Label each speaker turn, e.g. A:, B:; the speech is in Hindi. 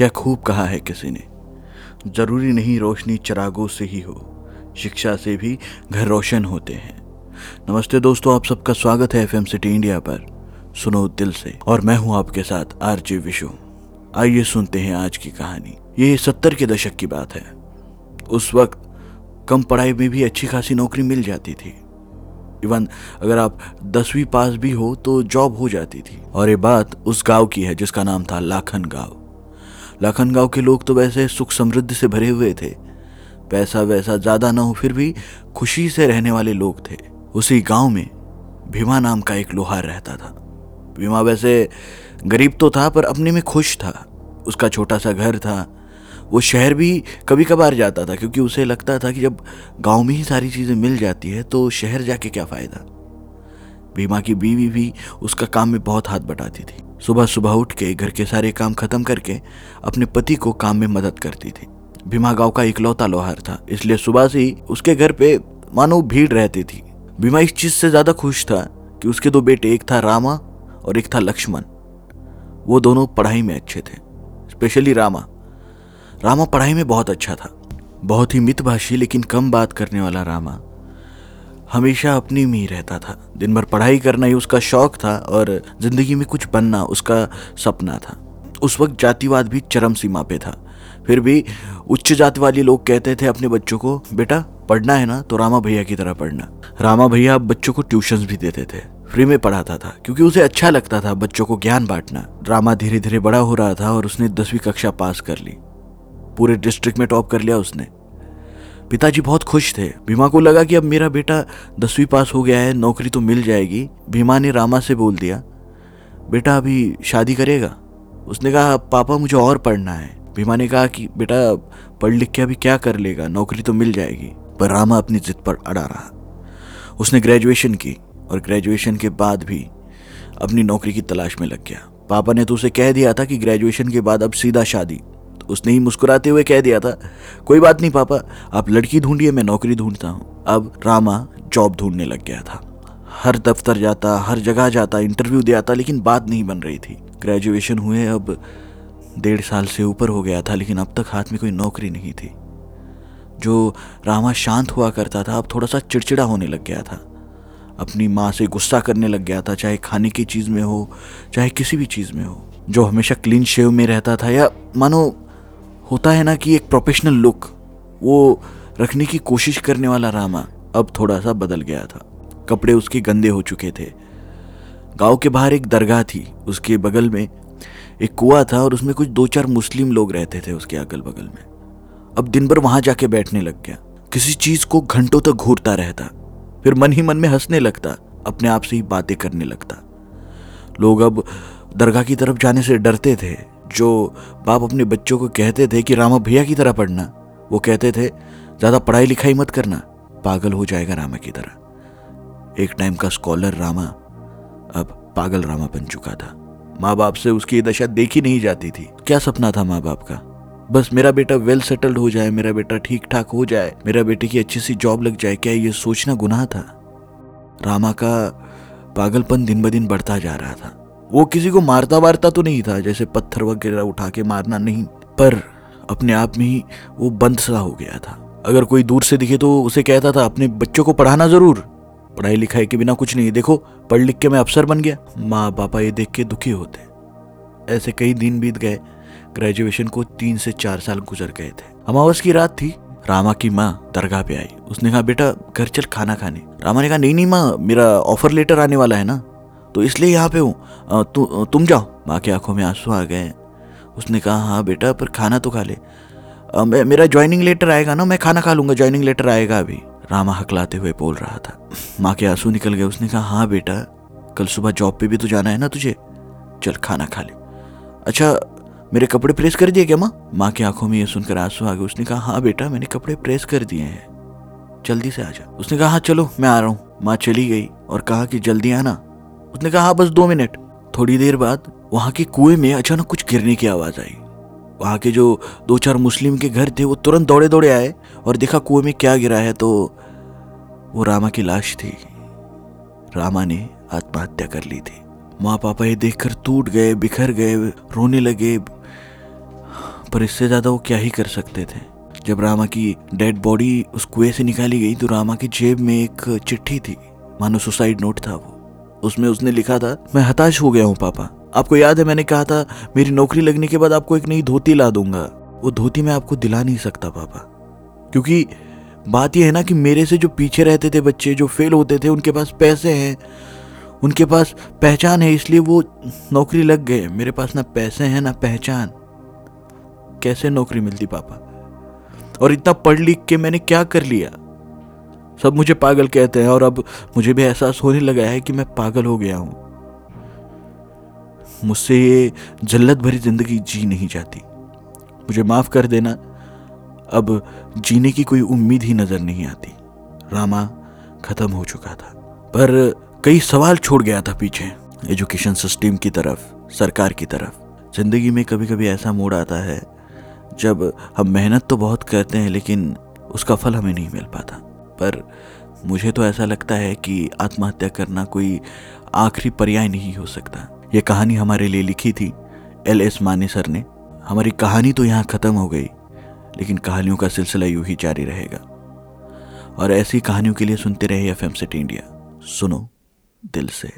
A: क्या खूब कहा है किसी ने? ज़रूरी नहीं रोशनी चरागों से ही हो, शिक्षा से भी घर रोशन होते हैं। नमस्ते दोस्तों, आप सबका स्वागत है एफएम सिटी इंडिया पर। सुनो दिल से, और मैं हूँ आपके साथ आरजे विशु। आइए सुनते हैं आज की कहानी। ये सत्तर के दशक की बात है। उस वक्त कम पढ़ाई में भी अच्छी खासी नौकरी मिल जाती थी। इवन अगर आप दसवीं पास भी हो तो जॉब हो जाती थी। और ये बात उस गाँव की है, जिसका नाम था लाखन गाँव। लाखन गाँव के लोग तो वैसे सुख समृद्धि से भरे हुए थे। पैसा वैसा ज़्यादा ना हो, फिर भी खुशी से रहने वाले लोग थे। उसी गाँव में भीमा नाम का एक लोहार रहता था। भीमा वैसे गरीब तो था, पर अपने में खुश था। उसका छोटा सा घर था। वो शहर भी कभी कभार जाता था, क्योंकि उसे लगता था कि जब गाँव में ही सारी चीज़ें मिल जाती है तो शहर जाके क्या फ़ायदा। भीमा की बीवी भी उसका काम में बहुत हाथ बटाती थी। सुबह सुबह उठ के घर के सारे काम खत्म करके अपने पति को काम में मदद करती थी। भीमा गाँव का इकलौता लोहार था, इसलिए सुबह से ही उसके घर पे मानो भीड़ रहती थी। भीमा इस चीज़ से ज़्यादा खुश था कि उसके दो बेटे, एक था रामा और एक था लक्ष्मण। वो दोनों पढ़ाई में अच्छे थे, स्पेशली रामा। रामा पढ़ाई में बहुत अच्छा था, बहुत ही मितभाषी लेकिन कम बात करने वाला रामा। हमेशा अपनी में ही रहता था। दिन भर पढ़ाई करना ही उसका शौक था और ज़िंदगी में कुछ बनना उसका सपना था। उस वक्त जातिवाद भी चरम सीमा पे था। फिर भी उच्च जाति वाले लोग कहते थे अपने बच्चों को, बेटा, पढ़ना है ना तो रामा भैया की तरह पढ़ना। रामा भैया बच्चों को ट्यूशन भी देते थे। फ्री में पढ़ाता था, क्योंकि उसे अच्छा लगता था बच्चों को ज्ञान बांटना। रामा धीरे धीरे बड़ा हो रहा था और उसने दसवीं कक्षा पास कर ली। पूरे डिस्ट्रिक्ट में टॉप कर लिया उसने। पिताजी बहुत खुश थे। भीमा को लगा कि अब मेरा बेटा दसवीं पास हो गया है, नौकरी तो मिल जाएगी। भीमा ने रामा से बोल दिया, बेटा अभी शादी करेगा? उसने कहा, पापा, मुझे और पढ़ना है। भीमा ने कहा कि, बेटा पढ़ लिख के अभी क्या कर लेगा? नौकरी तो मिल जाएगी। पर रामा अपनी जिद पर अड़ा रहा। उसने ग्रेजुएशन की और ग्रेजुएशन के बाद भी अपनी नौकरी की तलाश में लग गया। पापा ने तो उसे कह दिया था कि ग्रेजुएशन के बाद अब सीधा शादी उसने ही मुस्कुराते हुए कह दिया था, कोई बात नहीं पापा, आप लड़की ढूंढिए, मैं नौकरी ढूंढता हूँ। अब रामा जॉब ढूँढने लग गया था। हर दफ्तर जाता, हर जगह जाता, इंटरव्यू दिया था लेकिन बात नहीं बन रही थी। ग्रेजुएशन हुए, अब डेढ़ साल से ऊपर हो गया था, लेकिन अब तक हाथ में कोई नौकरी नहीं थी। जो रामा शांत हुआ करता था, अब थोड़ा सा चिड़चिड़ा होने लग गया था। अपनी माँ से गुस्सा करने लग गया था, चाहे खाने की चीज़ में हो, चाहे किसी भी चीज़ में हो। जो हमेशा क्लीन शेव में रहता था, या मानो होता है ना कि एक प्रोफेशनल लुक वो रखने की कोशिश करने वाला रामा अब थोड़ा सा बदल गया था। कपड़े उसके गंदे हो चुके थे। गाँव के बाहर एक दरगाह थी, उसके बगल में एक कुआ था और उसमें कुछ दो चार मुस्लिम लोग रहते थे उसके अगल बगल में। अब दिन भर वहाँ जाके बैठने लग गया। किसी चीज़ को घंटों तक घूरता रहता, फिर मन ही मन में हंसने लगता, अपने आप से ही बातें करने लगता। लोग अब दरगाह की तरफ़ जाने से डरते थे। जो बाप अपने बच्चों को कहते थे कि रामा भैया की तरह पढ़ना, वो कहते थे, ज़्यादा पढ़ाई लिखाई मत करना, पागल हो जाएगा रामा की तरह। एक टाइम का स्कॉलर रामा, अब पागल रामा बन चुका था। माँ बाप से उसकी दशा देखी नहीं जाती थी। क्या सपना था माँ बाप का? बस, मेरा बेटा वेल सेटल्ड हो जाए, मेरा बेटा ठीक ठाक हो जाए, मेरा बेटे की अच्छी सी जॉब लग जाए, क्या ये सोचना गुनाह था? रामा का पागलपन दिन ब दिन बढ़ता जा रहा था। वो किसी को मारता वारता तो नहीं था, जैसे पत्थर वगैरह उठा के मारना नहीं, पर अपने आप में ही वो बंद सा हो गया था। अगर कोई दूर से दिखे तो उसे कहता था, अपने बच्चों को पढ़ाना ज़रूर। पढ़ाई लिखाई के बिना कुछ नहीं, देखो, पढ़ लिख के मैं अफसर बन गया। माँ पापा ये देख के दुखी होते। ऐसे कई दिन बीत गए ग्रेजुएशन को तीन से चार साल गुजर गए थे। अमावस की रात थी, रामा की माँ दरगाह पे आई। उसने कहा, बेटा, घर चल खाना खाने। रामा ने कहा, नहीं नहीं माँ, मेरा ऑफ़र लेटर आने वाला है ना? तो इसलिए यहाँ पे हूँ। तु, तुम जाओ। माँ की आँखों में आँसू आ गए उसने कहा हाँ बेटा पर खाना तो खा ले। आ, मेरा ज्वाइनिंग लेटर आएगा ना मैं खाना खा लूँगा। ज्वाइनिंग लेटर आएगा अभी। रामा हकलाते हुए बोल रहा था। माँ के आँसू निकल गए। उसने कहा हाँ बेटा कल सुबह जॉब पे भी तो जाना है ना तुझे? चल खाना खा ले। अच्छा मेरे कपड़े प्रेस कर दिए क्या माँ? माँ की आँखों में ये सुनकर आँसू आ गए। उसने कहा हाँ बेटा मैंने कपड़े प्रेस कर दिए हैं। जल्दी से आ जा। उसने कहा हाँ चलो मैं आ रहा हूँ। माँ चली गई और कहा कि जल्दी आना। उसने कहा हाँ बस दो मिनट. थोड़ी देर बाद वहाँ के कुएँ में अचानक कुछ गिरने की आवाज़ आई। वहाँ के जो दो चार मुस्लिम के घर थे, वो तुरंत दौड़े दौड़े आए और देखा कुएँ में क्या गिरा है तो वो रामा की लाश थी। रामा ने आत्महत्या कर ली थी। माँ पापा ये देखकर टूट गए, बिखर गए, रोने लगे, पर इससे ज़्यादा वो क्या ही कर सकते थे? जब रामा की डेड बॉडी उस कुएँ से निकाली गई तो रामा की जेब में एक चिट्ठी थी। मानो सुसाइड नोट था वो। उसमें उसने लिखा था, मैं हताश हो गया हूँ, पापा। आपको याद है, मैंने कहा था, मेरी नौकरी लगने के बाद आपको एक नई धोती ला दूँगा। वो धोती मैं आपको दिला नहीं सकता, पापा। क्योंकि बात यह है ना कि मेरे से जो पीछे रहते थे बच्चे, जो फेल होते थे, उनके पास पैसे हैं। उनके पास पहचान है, इसलिए वो नौकरी लग गए। मेरे पास ना पैसे हैं, ना पहचान। कैसे नौकरी मिलती, पापा? और इतना पढ़ लिख के मैंने क्या कर लिया? सब मुझे पागल कहते हैं और अब मुझे भी एहसास होने लगा है कि मैं पागल हो गया हूँ। मुझसे ये जल्लत भरी ज़िंदगी जी नहीं जाती। मुझे माफ़ कर देना। अब जीने की कोई उम्मीद ही नज़र नहीं आती। रामा खत्म हो चुका था। पर कई सवाल छोड़ गया था पीछे। एजुकेशन सिस्टम की तरफ़, सरकार की तरफ़। ज़िंदगी में कभी कभी ऐसा मोड़ आता है, जब हम मेहनत तो बहुत करते हैं, लेकिन उसका फल हमें नहीं मिल पाता। पर मुझे तो ऐसा लगता है कि आत्महत्या करना कोई आखिरी पर्याय नहीं हो सकता। ये कहानी हमारे लिए लिखी थी एल एस माने सर ने। हमारी कहानी तो यहाँ ख़त्म हो गई, लेकिन कहानियों का सिलसिला यूँ ही जारी रहेगा। और ऐसी कहानियों के लिए सुनते रहे एफ़ एम सिटी इंडिया सुनो दिल से।